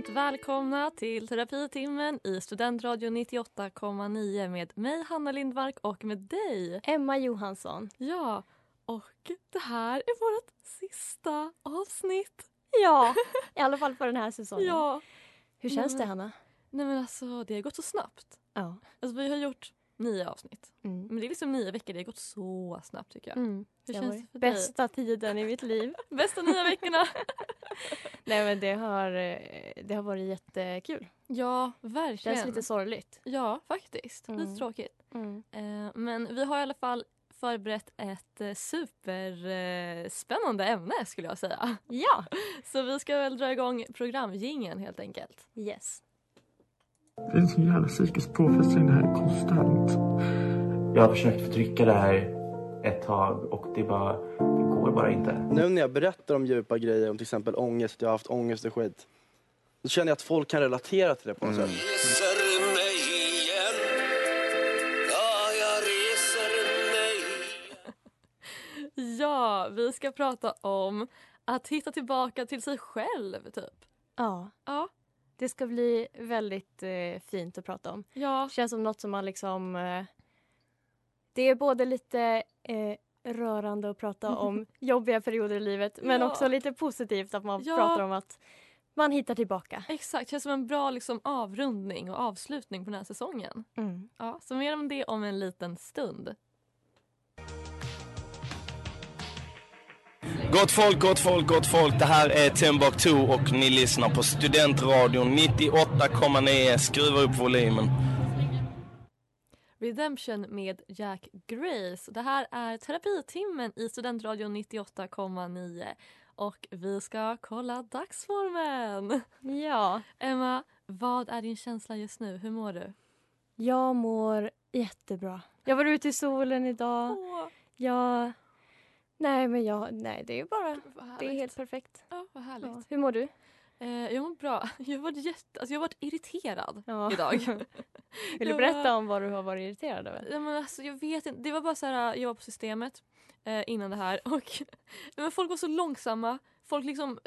varmt välkomna till terapitimmen i Studentradion 98,9 med mig Hanna Lindmark och med dig Emma Johansson. Ja, och det här är vårt sista avsnitt. Ja, i alla fall för den här säsongen. Ja. Hur känns Nej, det men- Hanna? Nej men alltså det har gått så snabbt. Ja. Alltså vi har gjort nio avsnitt. Mm. Men det är liksom nio veckor, det har gått så snabbt tycker jag. Mm. Hur Det känns det för dig? bästa tiden i mitt liv. Bästa nio veckorna. Nej men det har, eh, det har varit jättekul. ja, Det verkligen. känns lite sorgligt. Ja, faktiskt. Mm. Lite tråkigt. Mm. Eh, men vi har i alla fall förberett ett eh, superspännande eh, ämne skulle jag säga. Ja! Så vi ska väl dra igång programgingen helt enkelt. Yes. Det är en sån jävla psykisk påfrestning det här konstant. Jag har försökt förtrycka det här ett tag och det bara, det går bara inte. Nu när jag berättar om djupa grejer, om till exempel ångest, att jag har haft ångest och skit. Då känner jag att folk kan relatera till det på något sätt. Ja, vi ska prata om att hitta tillbaka till sig själv typ. Ja. Ja. Det ska bli väldigt eh, fint att prata om. Ja, Känns som något som man liksom... Eh, det är både lite eh, rörande att prata om jobbiga perioder i livet men Ja. också lite positivt att man Ja. pratar om att man hittar tillbaka. exakt. Känns som en bra liksom, avrundning och avslutning på den här säsongen. Mm. Ja, så mer om det om en liten stund. Gott folk, gott folk, gott folk. Det här är Timbuktu och ni lyssnar på Studentradion 98,9. Skruva upp volymen. Redemption med Jack Grace. Det här är terapitimmen i Studentradion 98,9 och vi ska kolla dagsformen. Ja. Emma, vad är din känsla just nu? Hur mår du? Jag mår jättebra. Jag var ute i solen idag. Åh, Jag... Nej, men jag... Nej, det är bara... Det är helt perfekt. Ja, vad härligt. Ja. Hur mår du? Eh, jag mår bra. Jag har varit, jätte, alltså jag har varit irriterad Ja. idag. Vill du berätta om vad du har varit irriterad över? Ja, men alltså, jag vet inte. Det var bara så här, jag var på systemet eh, innan det här och men folk var så långsamma. Folk liksom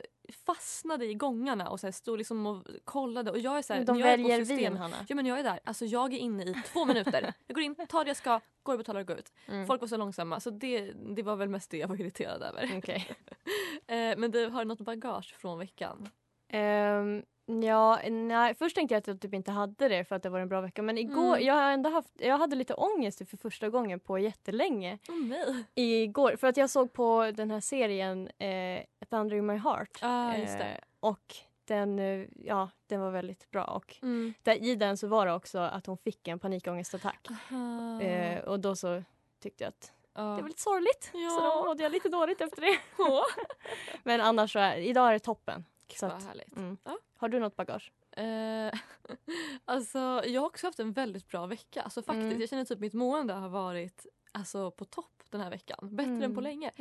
fastnade i gångarna och så här, stod liksom och kollade och jag är så här, De när jag är på väljer system- vin, Hanna. Ja men jag är där. Alltså jag är inne i två minuter. Jag går in, tar det jag ska, går och betalar och går ut. Mm. Folk var så långsamma så det, det var väl mest det jag var irriterad över. Okej. Eh, men du har något bagage från veckan? Ehm, ja, nej, först tänkte jag att jag typ inte hade det för att det var en bra vecka. Men igår, Mm. jag har ändå haft, jag hade lite ångest för första gången på jättelänge. Åh nej. Igår, för att jag såg på den här serien eh, Thunder in my heart. Ah. Eh, och den, eh, ja, den var väldigt bra. Och Mm. där, i den så var det också att hon fick en panikångestattack. Eh, och då så tyckte jag att det var lite sorgligt. Ja. Så då mådde jag lite dåligt efter det. Men annars så är, idag är det toppen. Så Vad att, härligt. mm. Ja. Har du något bagage? Eh, alltså, jag har också haft en väldigt bra vecka. Alltså, faktiskt, Mm. Jag känner typ mitt mående har varit alltså, på topp den här veckan. Bättre än på Mm. länge.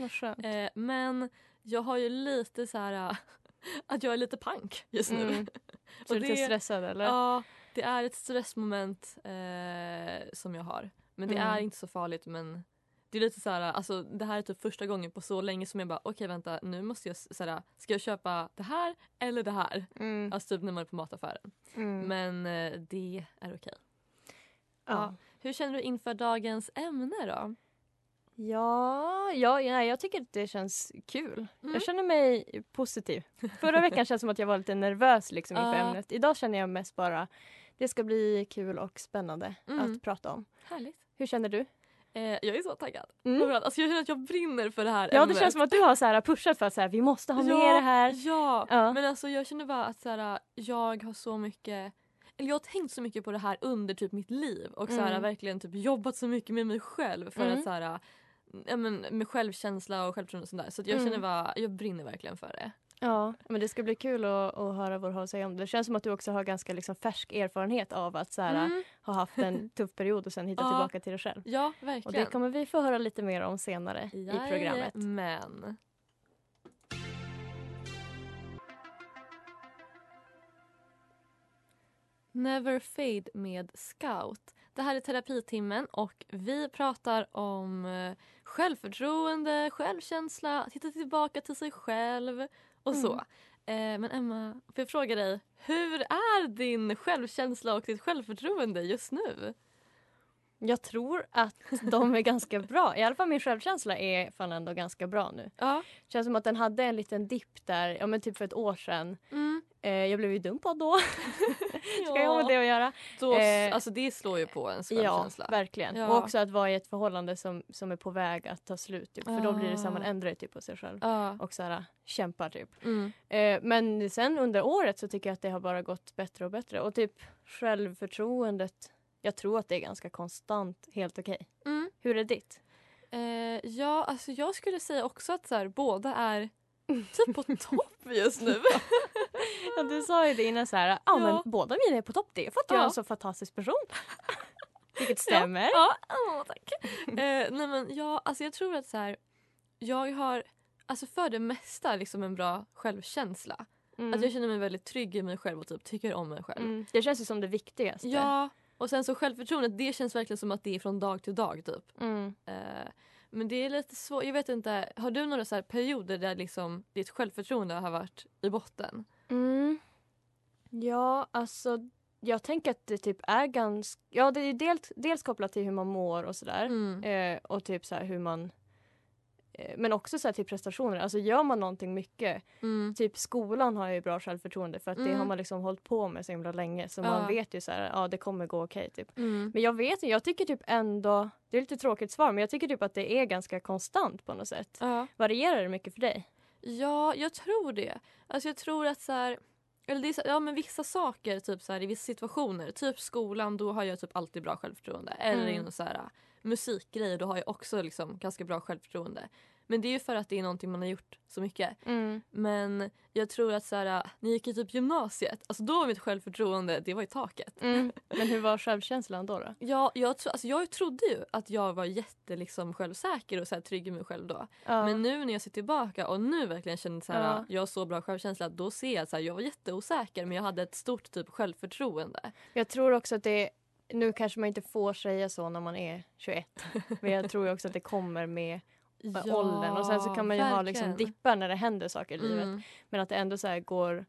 Eh, men jag har ju lite så här att jag är lite pank just nu. Mm. Så Och är du lite det- stressad eller? Ja, det är ett stressmoment eh, som jag har. Men det Mm. är inte så farligt men det är lite så här, alltså det här är typ första gången på så länge som jag bara okej vänta nu måste jag så här, ska jag köpa det här eller det här? Mm. Alltså typ när man är på mataffären. Mm. Men eh, det är okej. ja. Hur känner du inför dagens ämne då? Ja, ja, nej, jag tycker att det känns kul. Mm. Jag känner mig positiv. Förra veckan känns det som att jag var lite nervös liksom inför Ja. ämnet. Idag känner jag mest bara, Det ska bli kul och spännande Mm. att prata om. Härligt. Hur känner du? Eh, jag är så taggad. Mm. Alltså jag känner att jag brinner för det här Ja, det ämnet. känns som att du har så här pushat för att så här, vi måste ha ja, med det här. Ja, Ja. men alltså jag känner bara att så här, jag har så mycket eller jag har tänkt så mycket på det här under typ mitt liv och så här, Mm. verkligen typ jobbat så mycket med mig själv för Mm. att så här, ja, men, med självkänsla och självförtroende och sånt där. Så jag Mm. känner bara, jag brinner verkligen för det. Ja, men det ska bli kul att, att höra vad du har att säga om det. Det känns som att du också har ganska liksom färsk erfarenhet av att så här, Mm. ha haft en tuff period och sen hitta Ja. tillbaka till dig själv. Ja, Och verkligen. det kommer vi få höra lite mer om senare i programmet. Men. Never Fade med Scout. Det här är terapitimmen och vi pratar om eh, självförtroende, självkänsla, att hitta tillbaka till sig själv och så. Mm. Eh, men Emma, får jag fråga dig, hur är din självkänsla och ditt självförtroende just nu? Jag tror att de är ganska bra. I alla fall min självkänsla är fan ändå ganska bra nu. Ja. Känns som att den hade en liten dipp där, ja men typ för ett år sedan. Mm. Eh, jag blev ju dumpad då. Ska jag ha med Ja. det att göra? Då, Eh, alltså det slår ju på ens Ja, självkänsla. verkligen. Ja. Och också att vara i ett förhållande som, som är på väg att ta slut. Typ. För då blir det så här, man Ah. ändrar typ på sig själv. Ja. Och så här, kämpar typ. Mm. Eh, men sen under året så tycker jag att det har bara gått bättre och bättre. Och typ självförtroendet, jag tror att det är ganska konstant helt okej. Mm. Hur är ditt? Eh, ja, alltså jag skulle säga också att så här, båda är typ på topp just nu. Ja, du sa ju det innan så här, ja, Ja. men båda mina är på topp. Det är för att jag är Ja. en så fantastisk person. Vilket stämmer. Ja, åh, tack. eh, nej men ja, alltså jag tror att så här, jag har alltså för det mesta liksom en bra självkänsla. Mm. Att jag känner mig väldigt trygg i mig själv och typ tycker om mig själv. Mm. Det känns ju som det viktigaste. Ja, och sen så självförtroendet det känns verkligen som att det är från dag till dag typ. Mm. Eh, men det är lite svårt, jag vet inte, har du några så perioder där liksom ditt självförtroende har varit i botten? Mm. Ja, alltså jag tänker att det typ är ganska... Ja, det är dels, dels kopplat till hur man mår och sådär. Mm. Eh, och typ så hur man... Eh, men också så till prestationer. Alltså gör man någonting mycket. Mm. Typ skolan har ju bra självförtroende för att det Mm. har man liksom hållit på med så himla länge. Så Ja. man vet ju så här, ja det kommer gå okej typ. Mm. Men jag vet jag tycker typ ändå... Det är lite tråkigt svar men jag tycker typ att det är ganska konstant på något sätt. Ja. Varierar det mycket för dig? Ja, jag tror det. Alltså jag tror att så här, eller det är så, ja men vissa saker typ så här, i vissa situationer, typ skolan, då har jag typ alltid bra självförtroende. Eller Mm. inom så här, musikgrejer, då har jag också liksom ganska bra självförtroende. Men det är ju för att det är någonting man har gjort så mycket. Men jag tror att så här, när jag gick i typ gymnasiet, alltså då var mitt självförtroende, det var i taket. Mm. Men hur var självkänslan då? då? Ja, jag, tro, alltså jag trodde ju att jag var jätte liksom, självsäker och så här, trygg i mig själv då. Ja. Men nu när jag ser tillbaka och nu verkligen känner så här, Ja. jag har så bra självkänsla, då ser jag att så här, jag var jätteosäker men jag hade ett stort typ självförtroende. Jag tror också att det nu kanske man inte får säga så när man är 21. Men jag tror också att det kommer med Ja, åldern. Och sen så kan man ju ha liksom verkligen. dippar när det händer saker i livet. Mm. Men att det ändå så går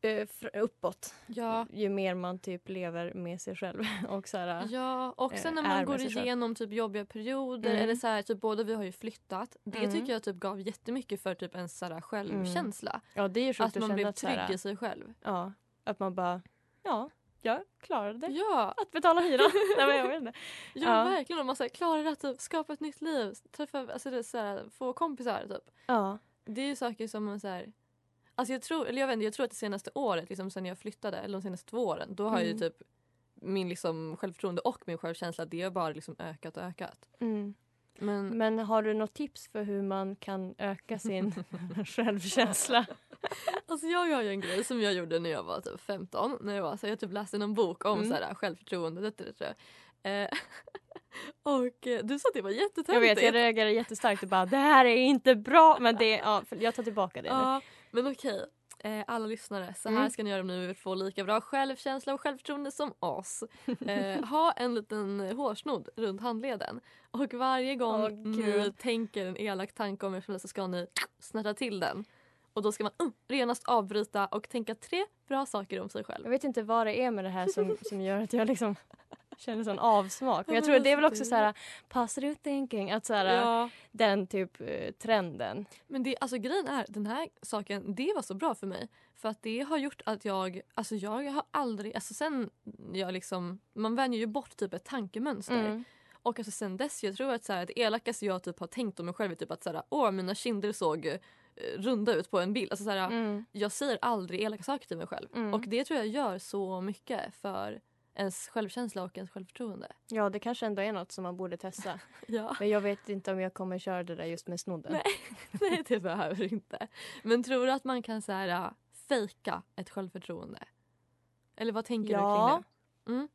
eh, uppåt. Ja. Ju mer man typ lever med sig själv. Och så här, Ja, och eh, sen när är man går själv. igenom typ jobbiga perioder Mm. eller så här, typ båda vi har ju flyttat. Det Mm. tycker jag typ gav jättemycket för typ en så här självkänsla. Ja, det är ju Att man blev trygg i sig själv. Ja, att man bara, ja, jag klarade. Ja. Att betala hyran. Nej, men jag vet inte. Ja, verkligen. Om man här, klarar att typ, skapa ett nytt liv, träffa, alltså det, så här, få kompisar typ. Ja. Det är ju saker som man så här, Alltså jag tror, eller jag vet inte, jag tror att det senaste året, liksom sen jag flyttade, eller de senaste två åren, då har ju Mm. typ min liksom självförtroende och min självkänsla, det har bara liksom ökat och ökat. Mm. Men, Men har du något tips för hur man kan öka sin självkänsla? alltså jag har ju en grej som jag gjorde när jag var typ 15, när jag var så här, jag typ läste någon bok om Mm. så här, självförtroende, det, det, det. Eh, och eh, du sa att det var Jag jättetöntigt. vet, jag reagerar jättestarkt och bara det här är inte bra. Men det, ja, jag tar tillbaka det. nu. Ja, men okej. Eh, alla lyssnare, så här Mm. ska ni göra om ni vill få lika bra självkänsla och självförtroende som oss. Eh, ha en liten hårsnodd runt handleden. Och varje gång Åh, ni tänker en elak tanke om er själva så ska ni snärta till den. Och då ska man uh, renast avbryta och tänka tre bra saker om sig själv. Jag vet inte vad det är med det här som, som gör att jag liksom Känner sån avsmak. Men jag Ja, tror det är väl alltså, också det- så här positive thinking. Att så här, Ja. den typ eh, trenden. Men det, alltså grejen är, den här saken, det var så bra för mig. För att det har gjort att jag, alltså jag har aldrig, alltså sen jag liksom, man vänjer ju bort typ ett tankemönster. Mm. Och alltså sen dess, jag tror att så här, det elakaste jag typ har tänkt om mig själv är typ att så här, åh mina kinder såg eh, runda ut på en bild. Alltså så här, Mm. Jag säger aldrig elaka saker till mig själv. Mm. Och det tror jag gör så mycket för ens självkänsla och ens självförtroende. Ja, det kanske ändå är något som man borde testa. Ja. Men jag vet inte om jag kommer köra det där just med snodden. Nej, nej det behöver du inte. Men tror du att man kan så här, fejka ett självförtroende? Eller vad tänker du Ja. kring det? Mm.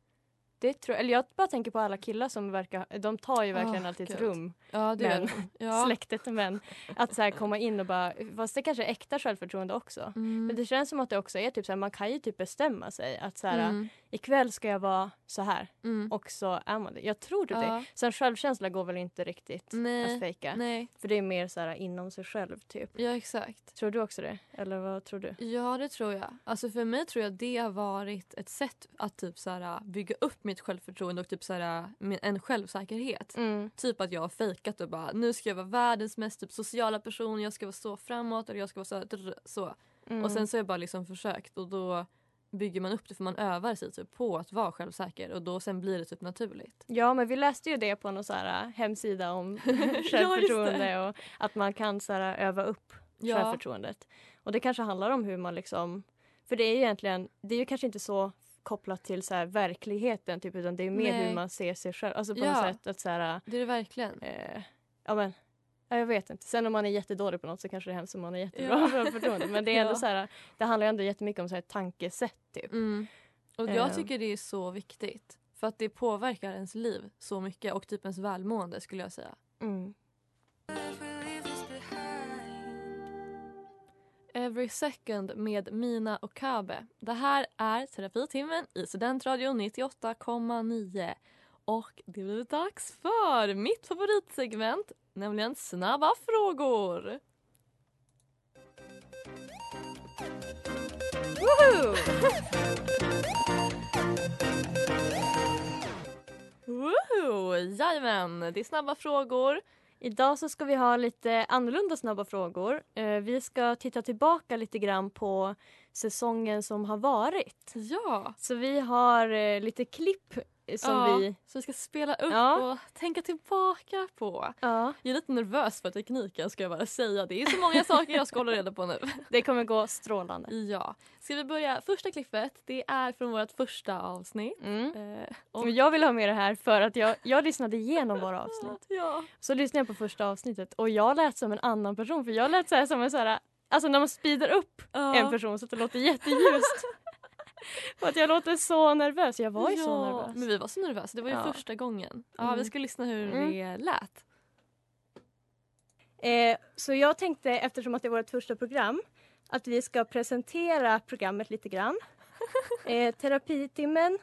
Det tror, eller jag bara tänker på alla killar som verkar, de tar ju verkligen Åh, alltid ett rum. Ja, det men. Ja. Släktet men att så här komma in och bara, fast det kanske är äkta självförtroende också. Mm. Men det känns som att det också är typ så här, man kan ju typ bestämma sig att så här, Mm. ikväll ska jag vara så här Mm. och så är man det. Jag tror typ Ja. det. Sen självkänsla går väl inte riktigt Nej, att fejka. Nej, För det är mer så här inom sig själv typ. ja exakt. Tror du också det? Eller vad tror du? Ja det tror jag. Alltså för mig tror jag det har varit ett sätt att typ så här, bygga upp mitt självförtroende och typ så här, min- en självsäkerhet. Mm. Typ att jag har fejkat och bara nu ska jag vara världens mest typ, sociala person, jag ska vara så framåt eller jag ska vara så, drr, så. Mm. Och sen så har jag bara liksom försökt och då bygger man upp det för man övar sig typ på att vara självsäker och då sen blir det typ naturligt. Ja, men vi läste ju det på någon så här äh, hemsida om självförtroende och att man kan så här, äh, öva upp Ja. självförtroendet. Och det kanske handlar om hur man liksom... För det är ju egentligen, det är ju kanske inte så kopplat till så här verkligheten typ, utan det är mer Nej. hur man ser sig själv. Alltså på Ja. något sätt att så här, Det är det verkligen. eh, ja men ja, jag vet inte. Sen om man är jättedålig på något så kanske det är hemskt om man är jättebra Ja. på självförtroende. Men det är ändå Ja. så här, det handlar ju ändå jättemycket om så här tankesätt typ. Mm. Och Eh. jag tycker det är så viktigt. För att det påverkar ens liv så mycket och typ ens välmående skulle jag säga. Mm. Every second med Mina och Kabe. Det här är terapitimmen i Studentradion 98,9. Och det blir dags för mitt favoritsegment, nämligen Snabba frågor. Woho! Woho! Jajamän, det är snabba frågor. Idag så ska vi ha lite annorlunda snabba frågor. Eh, vi ska titta tillbaka lite grann på säsongen som har varit. Ja, Så vi har eh, lite klipp som ja, vi... som vi ska spela upp Ja. och tänka tillbaka på. Ja, Jag är lite nervös för tekniken ska jag bara säga. Det är så många saker jag ska hålla reda på nu. det kommer gå strålande. Ja. Ska vi börja? Första klippet det är från vårt första avsnitt. Mm. Eh, och, jag vill ha med det här för att jag, jag lyssnade igenom våra avsnitt. ja. Så lyssnade jag på första avsnittet och jag lät som en annan person för jag lät så här som en så här, alltså när man speedar upp en person så att det låter jätteljust. För att jag låter så nervös, jag var ju så Ja, nervös. Men vi var så nervösa. Det var ju Ja. första gången. Ja, Mm. Vi ska lyssna hur Mm. det lät. Eh, så jag tänkte, eftersom att det är vårt första program, att vi ska presentera programmet lite grann. Eh, terapitimmen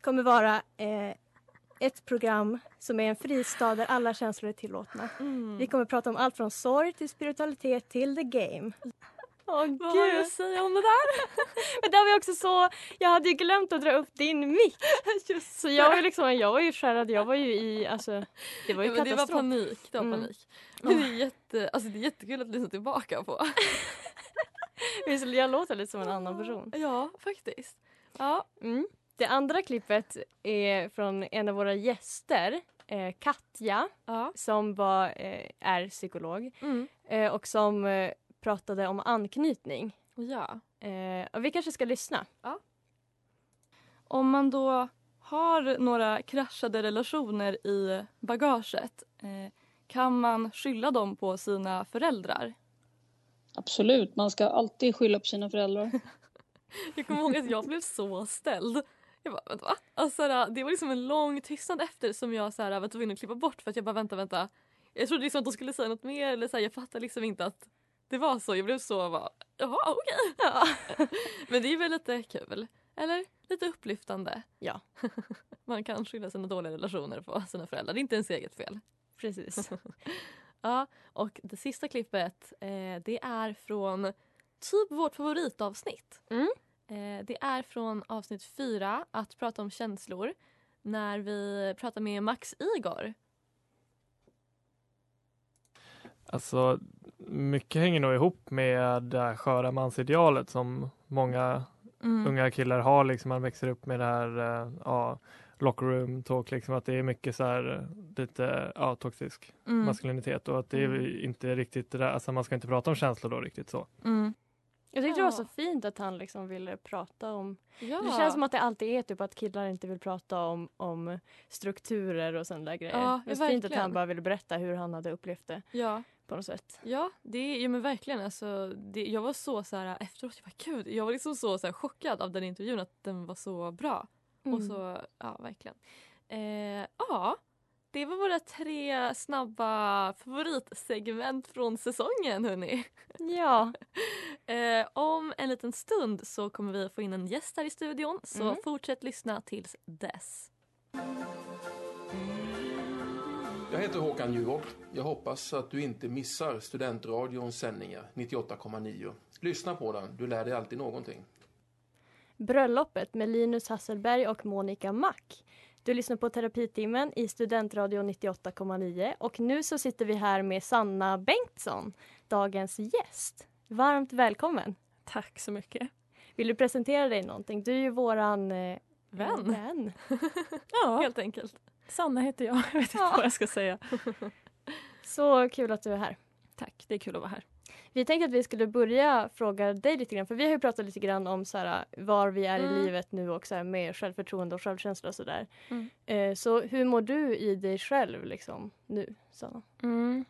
kommer vara eh, ett program som är en fristad där alla känslor är tillåtna. Mm. Vi kommer prata om allt från sorg till spiritualitet till the game. Åh Vad har jag gud! att säga om det där? Men där var jag också så, jag hade ju glömt att dra upp din mick. Just Så jag var ju liksom, jag var ju skärrad, jag var ju i, alltså det var ju Ja, men det var katastrof. panik. Det var Mm. panik. Men det är, jätte, alltså det är jättekul att lyssna tillbaka på. Visst, Jag låter lite som en annan person. Ja, faktiskt. Ja. Mm. Det andra klippet är från en av våra gäster, eh, Katja, ja. som var, eh, är psykolog Mm. eh, och som pratade om anknytning. Ja. Eh, och vi kanske ska lyssna. Om man då har några kraschade relationer i bagaget eh, kan man skylla dem på sina föräldrar? Absolut, man ska alltid skylla på sina föräldrar. Jag kommer ihåg att jag blev så ställd. Jag bara, vänta va? Alltså, det var liksom en lång tystnad efter som jag såhär, var tvungen att klippa bort för att jag bara vänta, vänta. Jag trodde liksom att de skulle säga något mer eller såhär, jag fattade liksom inte att det var så. Jag blev så bara, jaha okej. Ja. Men det är väl lite kul? Eller? Lite upplyftande. Ja. Man kan skylla sina dåliga relationer på sina föräldrar. Det är inte ens eget fel. Precis. Ja, och det sista klippet eh, det är från typ vårt favoritavsnitt. Mm. Eh, det är från avsnitt fyra, att prata om känslor. när vi pratar med Max Igor. Alltså, mycket hänger nog ihop med det här sköra mansidealet som många Mm. unga killar har. Liksom, man växer upp med det här eh, ja, locker room talk, liksom, att det är mycket så här eh, lite ja, toxisk Mm. maskulinitet och att det är Mm. inte riktigt det där, alltså man ska inte prata om känslor då riktigt så. Mm. Jag tyckte det var Ja. så fint att han liksom ville prata om... Ja. Det känns som att det alltid är typ att killar inte vill prata om, om strukturer och sådana där grejer. Ja, det är fint att han bara ville berätta hur han hade upplevt det Ja. På något sätt. Ja, det är, ja men verkligen. Alltså, det, jag var så, så här efteråt, jag bara gud, jag var liksom så, så här, chockad av den intervjun att den var så bra. Och Mm. så, ja verkligen. Eh, ja, det var våra tre snabba favoritsegment från säsongen hörni. Ja. eh, om en liten stund så kommer vi få in en gäst här i studion så Mm. fortsätt lyssna tills dess. Jag heter Håkan Juholt. Jag hoppas att du inte missar Studentradions sändningar 98,9. Lyssna på den, du lär dig alltid någonting. Bröllopet med Linus Hasselberg och Monica Mack. Du lyssnar på Terapitimmen i Studentradion 98,9 och nu så sitter vi här med Sanna Bengtsson, dagens gäst. Varmt välkommen! Tack så mycket. Vill du presentera dig någonting? Du är ju våran eh, Vän. vän. Ja, Helt enkelt. Sanna heter jag. Jag vet inte vad jag ska säga. Så kul att du är här. Tack, det är kul att vara här. Vi tänkte att vi skulle börja fråga dig lite grann, för vi har ju pratat lite grann om så här, var vi är Mm. i livet nu och så här, med självförtroende och självkänsla och sådär. Mm. Eh, så hur mår du i dig själv liksom nu, Sanna? Mm.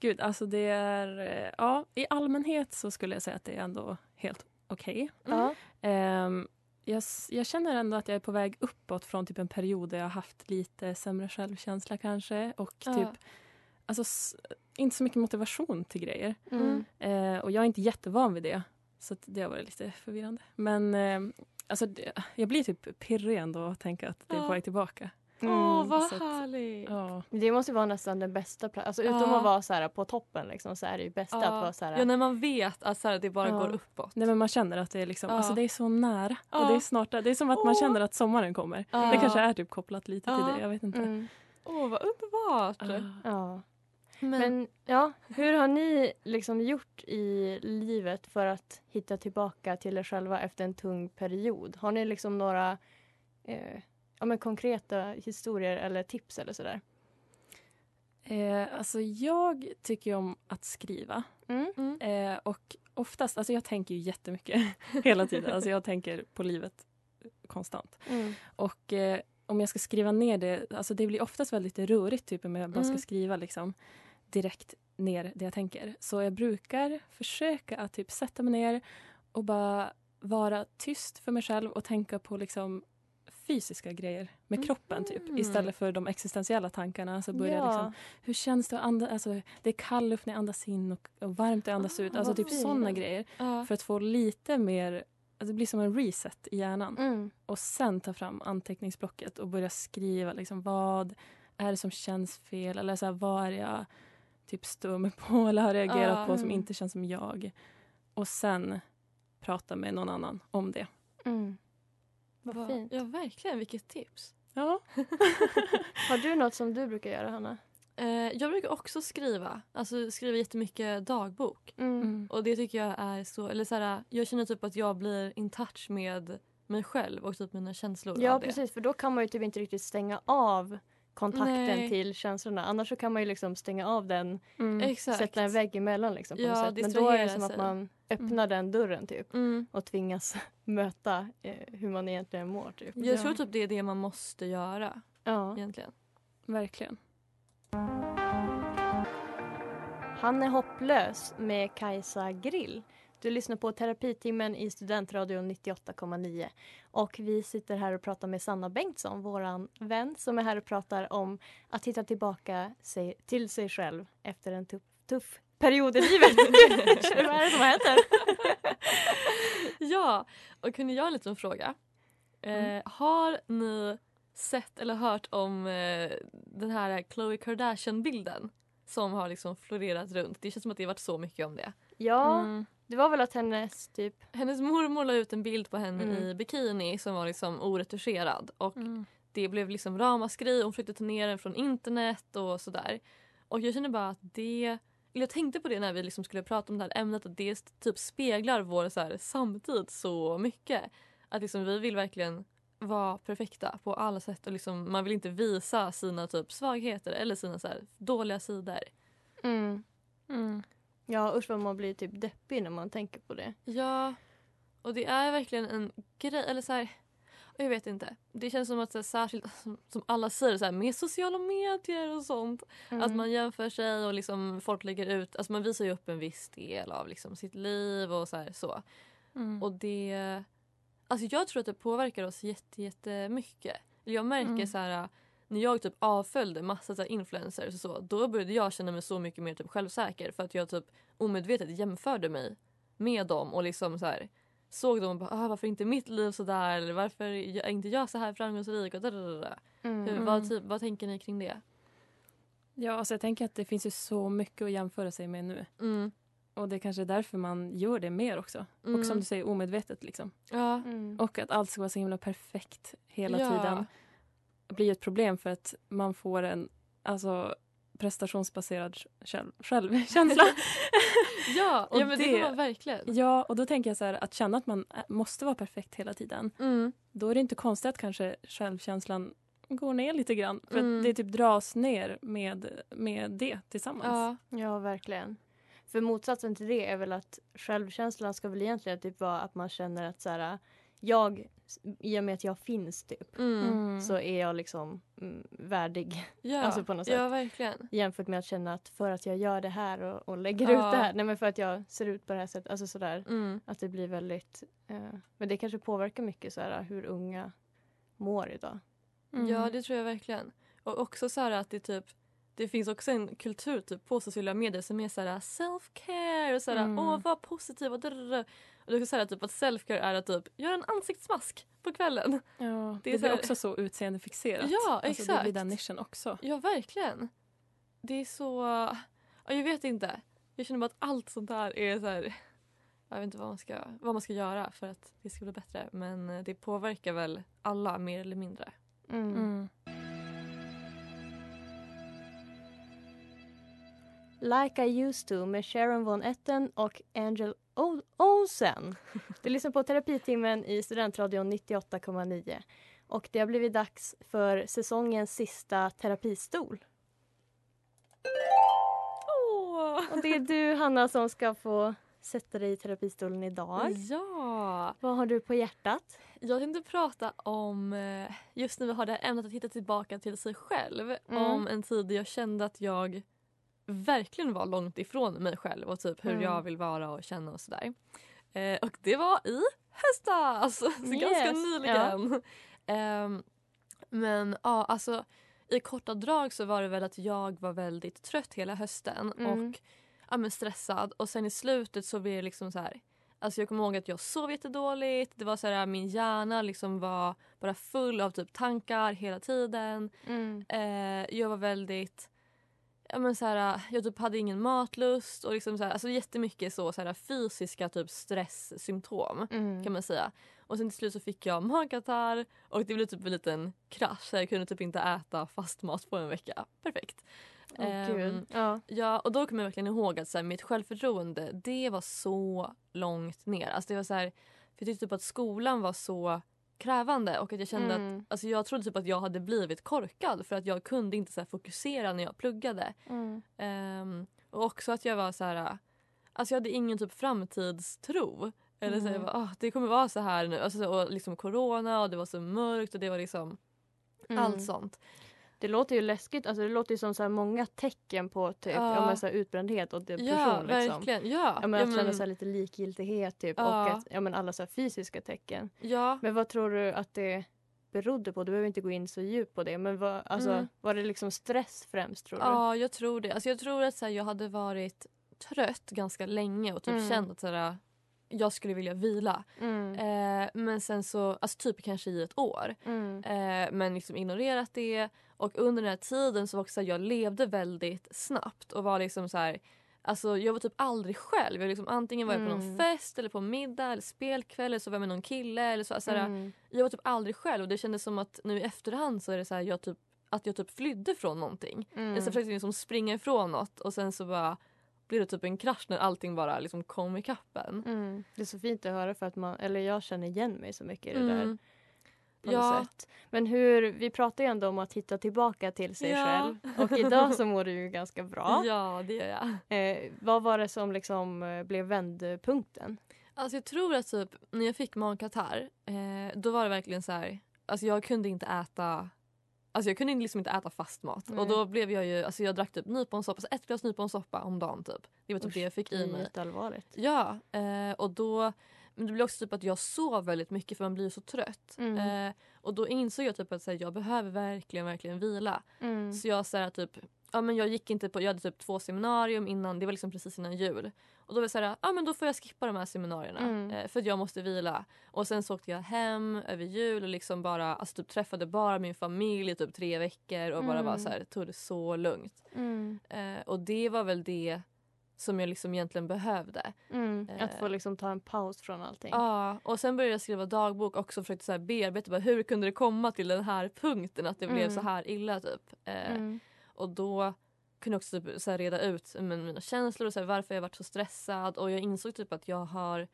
Gud, alltså det är... eh, Ja, i allmänhet så skulle jag säga att det är ändå helt okej. Ja. Ehm, jag, jag känner ändå att jag är på väg uppåt från typ en period där jag har haft lite sämre självkänsla kanske. Och Ja. typ, alltså, s- inte så mycket motivation till grejer. Mm. Eh, och jag är inte jättevan vid det. Så att det har varit lite förvirrande. Men eh, alltså, det, jag blir typ pirrig ändå och tänker att det är på väg tillbaka. Åh, vad Så att- härligt! Ja. Det måste vara nästan den bästa platsen. Alltså, utom Ja. att vara så här, på toppen liksom, så är det ju bästa att vara så här, ja, när man vet att så här, det bara Ja. går uppåt. Nej, men man känner att det är, liksom, Ja. alltså, det är så nära. Ja. Och det, är snart, det är som att man känner att sommaren kommer. Ja. Det kanske är typ kopplat lite till Ja. det. Jag vet inte. Mm. Åh, vad underbart! Ja. Ja. Men, Men ja, hur har ni liksom gjort i livet för att hitta tillbaka till er själva efter en tung period? Har ni liksom några eh, ja, men konkreta historier eller tips eller sådär? Eh, alltså jag tycker om att skriva. Mm. Eh, och oftast, alltså jag tänker ju jättemycket hela tiden. Alltså jag tänker på livet konstant. Mm. Och eh, om jag ska skriva ner det, alltså det blir oftast väldigt rörigt typ om jag bara ska Mm. skriva liksom direkt ner det jag tänker. Så jag brukar försöka att typ sätta mig ner och bara vara tyst för mig själv och tänka på liksom fysiska grejer med kroppen typ Mm. istället för de existentiella tankarna. Så börjar Ja. liksom, hur känns det att andas, alltså det är kall luft när jag andas in och, och varmt när jag andas ut. Alltså typ fint. sådana grejer. ja. För att få lite mer, alltså det blir som en reset i hjärnan. Mm. Och sen ta fram anteckningsblocket och börja skriva liksom vad är det som känns fel eller så här, vad är jag typ mig på eller har reagerat Ja. på som Mm. inte känns som jag. Och sen prata med någon annan om det. Mm. Vad Vad- fint. Ja, verkligen. Vilket tips. Ja. Har du något som du brukar göra, Hanna? Eh, jag brukar också skriva. Alltså skriva jättemycket dagbok. Mm. Och det tycker jag är så... Eller så här, jag känner typ att jag blir in touch med mig själv och typ mina känslor Ja, precis. För då kan man ju typ inte riktigt stänga av kontakten Nej. till känslorna. Annars så kan man ju liksom stänga av den, Mm. Sätta en vägg emellan liksom, på Ja, något sätt. Men då är det som att man öppnar den dörren typ Mm. och tvingas möta eh, hur man egentligen mår. Typ. Jag Ja. tror typ det är det man måste göra Ja. egentligen. Verkligen. Han är hopplös med Kajsa Grill. Du lyssnar på Terapitimmen i Studentradion 98,9. Och vi sitter här och pratar med Sanna Bengtsson, vår vän som är här och pratar om att hitta tillbaka sig, till sig själv efter en tuff, tuff period i livet. Vad är det som händer? ja, och kunde jag ha en liten fråga? Mm. Eh, har ni sett eller hört om eh, den här Khloe Kardashian-bilden som har liksom florerat runt? Det känns som att det har varit så mycket om det. Ja, Mm. Det var väl att hennes typ... Hennes mormor la ut en bild på henne Mm. i bikini som var liksom oretuscherad och Mm. det blev liksom ramaskri. Hon försökte ta ner den från internet och sådär. Och jag känner bara att det... eller Jag tänkte på det när vi liksom skulle prata om det här ämnet att det typ speglar vår så här, samtid så mycket. Att liksom vi vill verkligen vara perfekta på alla sätt och liksom, man vill inte visa sina typ svagheter eller sina så här, dåliga sidor. Mm. Ja usch vad man blir typ deppig när man tänker på det. Ja, och det är verkligen en grej. Eller så här, jag vet inte. Det känns som att så här, särskilt som, som alla säger så här, med sociala medier och sånt. Mm. Att man jämför sig och liksom folk lägger ut, alltså man visar ju upp en viss del av liksom sitt liv och så. Här, så. Mm. Och det, alltså jag tror att det påverkar oss jätte, jättemycket. Jag märker Mm. så här när jag typ avföljde massa så influencers och så, då började jag känna mig så mycket mer typ självsäker för att jag typ omedvetet jämförde mig med dem och liksom så här såg dem och bara ah, varför inte mitt liv så där eller varför är inte jag så här framgångsrik och dadadada. Mm. Hur, vad, typ, vad tänker ni kring det? Ja, alltså jag tänker att det finns ju så mycket att jämföra sig med nu. Mm. Och det är kanske är därför man gör det mer också. Mm. Och som du säger omedvetet liksom. Ja. Och att allt ska vara så himla perfekt hela Ja. tiden. Blir ett problem för att man får en alltså, prestationsbaserad själv, självkänsla. Ja, Och ja men det, det- man verkligen. ja, och då tänker jag så här att känna att man ä- måste vara perfekt hela tiden. Mm. Då är det inte konstigt att kanske självkänslan går ner lite grann. För Mm. att det typ dras ner med, med det tillsammans. Ja, verkligen. För motsatsen till det är väl att självkänslan ska väl egentligen typ vara att man känner att så här, jag, i och med att jag finns typ, Mm. så är jag liksom mm, värdig. Ja, Alltså på något sätt. ja verkligen. Jämfört med att känna att för att jag gör det här och, och lägger Ja. ut det här, nej men för att jag ser ut på det här sättet, alltså sådär. Mm. Att det blir väldigt, eh, men det kanske påverkar mycket så här, hur unga mår idag. Mm. Ja det tror jag verkligen. Och också så här att det typ det finns också en kultur typ på sociala medier som är så här self-care och så här, Mm. åh var positiv och drrrr. Det är så här typ att self-care är att typ göra en ansiktsmask på kvällen. Ja, Det det, är så blir här- också så utseendefixerat. Ja, Alltså, det exakt. blir den nischen också. Ja verkligen. Det är så, ja, jag vet inte. Jag känner bara att allt sånt där är så här jag vet inte vad man, ska, vad man ska göra för att det ska bli bättre men det påverkar väl alla mer eller mindre. Mm. Like I used to med Sharon von Etten och Angel o- Olsen. Du lyssnar på terapitimmen i Studentradion 98,9. Och det har blivit dags för säsongens sista terapistol. Och det är du Hanna som ska få sätta dig i terapistolen idag. Ja! Vad har du på hjärtat? Jag tänkte prata om, eh, just när vi har det här ämnet att hitta tillbaka till sig själv. Mm. Om en tid jag kände att jag verkligen var långt ifrån mig själv och typ hur Mm. jag vill vara och känna och sådär. Eh, och det var i höstas, så ganska Yes, nyligen. Ehm, men ja, alltså i korta drag så var det väl att jag var väldigt trött hela hösten Mm. och ja, men stressad och sen i slutet så blev det liksom så här Alltså jag kommer ihåg att jag sov jättedåligt. Det var så här, min hjärna liksom var bara full av typ tankar hela tiden. Mm. Eh, jag var väldigt... Ja, men så här, jag typ hade ingen matlust och liksom så här, alltså jättemycket så, så här, fysiska typ stresssymptom Mm. kan man säga. Och sen till slut så fick jag magkatarr och det blev typ en liten krasch. Så jag kunde typ inte äta fast mat på en vecka. Perfekt. Ehm, gud. Ja. Ja, och då kommer jag verkligen ihåg att så här, mitt självförtroende det var så långt ner. Alltså det var så här, för jag tyckte typ att skolan var så krävande och att jag kände Mm. att alltså jag trodde typ att jag hade blivit korkad för att jag kunde inte så fokusera när jag pluggade. Mm. Ehm, och också att jag var så här, alltså jag hade ingen typ framtidstro. Eller så jag Mm. bara, "Ah, det kommer vara så här nu. Alltså, och liksom corona och det var så mörkt och det var liksom Mm. allt sånt. Det låter ju läskigt. Alltså det låter ju som så här många tecken på typ, Ja. ja. men så utbrändhet och depression. Ja, liksom. verkligen. Ja. Ja, men Ja, att känna men- så här lite likgiltighet typ, Ja. och att, ja, men alla så här fysiska tecken. Ja. Men vad tror du att det berodde på? Du behöver inte gå in så djupt på det. Men vad, alltså, Mm. var det liksom stress främst tror du? Ja, jag tror det. Alltså, jag tror att så här, jag hade varit trött ganska länge och typ Mm. känt att så här, jag skulle vilja vila. Mm. Eh, men sen så, alltså typ kanske i ett år. Mm. Eh, men liksom ignorerat det. Och under den här tiden så var också jag levde väldigt snabbt och var liksom så här Alltså jag var typ aldrig själv. Jag liksom, antingen var jag på någon Mm. fest eller på middag eller spelkväll eller så var jag med någon kille. Eller så, så här, Mm. Jag var typ aldrig själv och det kändes som att nu i efterhand så är det så här, jag typ, att jag typ flydde från någonting. Mm. Jag försökte liksom springa ifrån något och sen så bara blev det typ en krasch när allting bara liksom kom ikapp en. Mm. Det är så fint att höra för att man, eller jag känner igen mig så mycket i det Mm. där. På Ja. något sätt. Men hur, vi pratar ju ändå om att hitta tillbaka till sig Ja. själv. Och idag så mår du ju ganska bra. Ja, det gör jag. Eh, vad var det som liksom eh, blev vändpunkten? Alltså jag tror att typ när jag fick magkatarr eh, då var det verkligen så här. Alltså jag kunde inte äta Alltså jag kunde liksom inte äta fast mat Nej. och då blev jag ju, alltså jag drack typ nyponsoppa, alltså ett glas nyponsoppa om dagen typ. Det var typ Usch, det jag fick i mig. jätteallvarligt. Ja, eh, och då men det blev också typ att jag sov väldigt mycket för man blir ju så trött. Mm. Eh, och då insåg jag typ att så här, jag behöver verkligen, verkligen vila. Mm. Så jag så här, typ, ja men jag gick inte på, jag hade typ två seminarium innan, det var liksom precis innan jul. Och då var jag såhär, ja men då får jag skippa de här seminarierna Mm. eh, för jag måste vila. Och sen så åkte jag hem över jul och liksom bara, alltså typ träffade bara min familj i typ tre veckor och bara Mm. var så här, tog det så lugnt. Mm. Eh, och det var väl det som jag liksom egentligen behövde. Mm. Att Eh. få liksom ta en paus från allting. Ja, och sen började jag skriva dagbok också och försökte så här bearbeta bara, hur kunde det komma till den här punkten att det blev Mm. så här illa typ. Eh, Mm. Och då kunde jag också typ, så reda ut men, mina känslor och så här, varför jag varit så stressad och jag insåg typ att jag har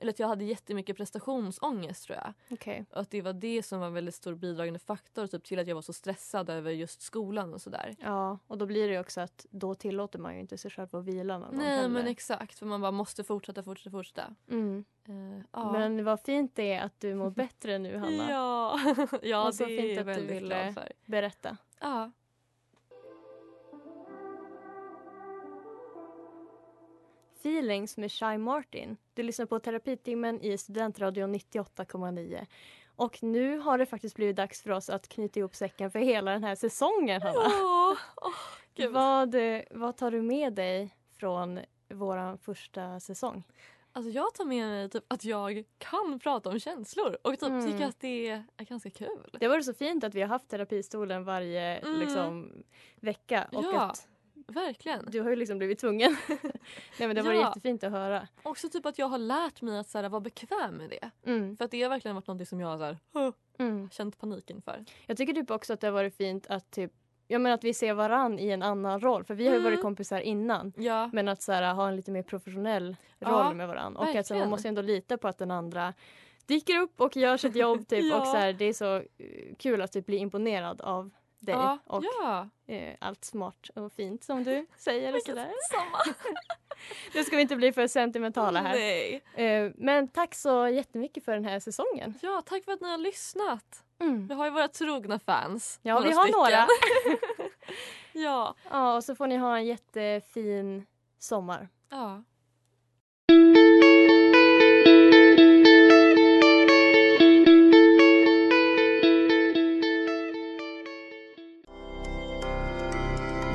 eller att jag hade jättemycket prestationsångest tror jag. Okej. Och att det var det som var en väldigt stor bidragande faktor typ, till att jag var så stressad över just skolan och sådär. Ja, och då blir det också att då tillåter man ju inte sig själv att vila någon Nej heller. men exakt för man bara måste fortsätta, fortsätta, fortsätta. Mm. Eh, ja. Men vad fint det är att du mår bättre nu Hanna. Ja, ja och så det fint är att du väldigt ville berätta. Ja. Feelings med Shy Martin. Du lyssnar på Terapitimmen i Studentradion 98,9. Och nu har det faktiskt blivit dags för oss att knyta ihop säcken för hela den här säsongen, Hanna. Åh, gud. vad, eh, vad tar du med dig från vår första säsong? Alltså jag tar med mig typ att jag kan prata om känslor och typ Mm. tycker att det är ganska kul. Det var så fint att vi har haft terapistolen varje Mm. liksom, vecka. Och Ja, att verkligen. du har ju liksom blivit tvungen. Nej, men det var Ja. jättefint att höra. Också typ att jag har lärt mig att så här, vara bekväm med det. Mm. För att det har verkligen varit något som jag har så här, "Åh", Mm. känt panik inför. Jag tycker typ också att det har varit fint att typ jag menar att vi ser varann i en annan roll. För vi har ju Mm. varit kompisar innan. Ja. Men att så här, ha en lite mer professionell Ja, roll med varandra. Och att så, man verkligen. måste ändå lita på att den andra dyker upp och gör sitt jobb. Typ. Ja. Och så här, det är så eh, kul att typ bli imponerad av dig. Ja, Och ja. eh, allt smart och fint som du säger. Och sådär. Samma. Nu ska vi inte bli för sentimentala här. Eh, men tack så jättemycket för den här säsongen. Ja, tack för att ni har lyssnat. Mm. Vi har ju våra trogna fans. Ja, vi har stycken. några. ja. Ja, och så får ni ha en jättefin sommar. ja.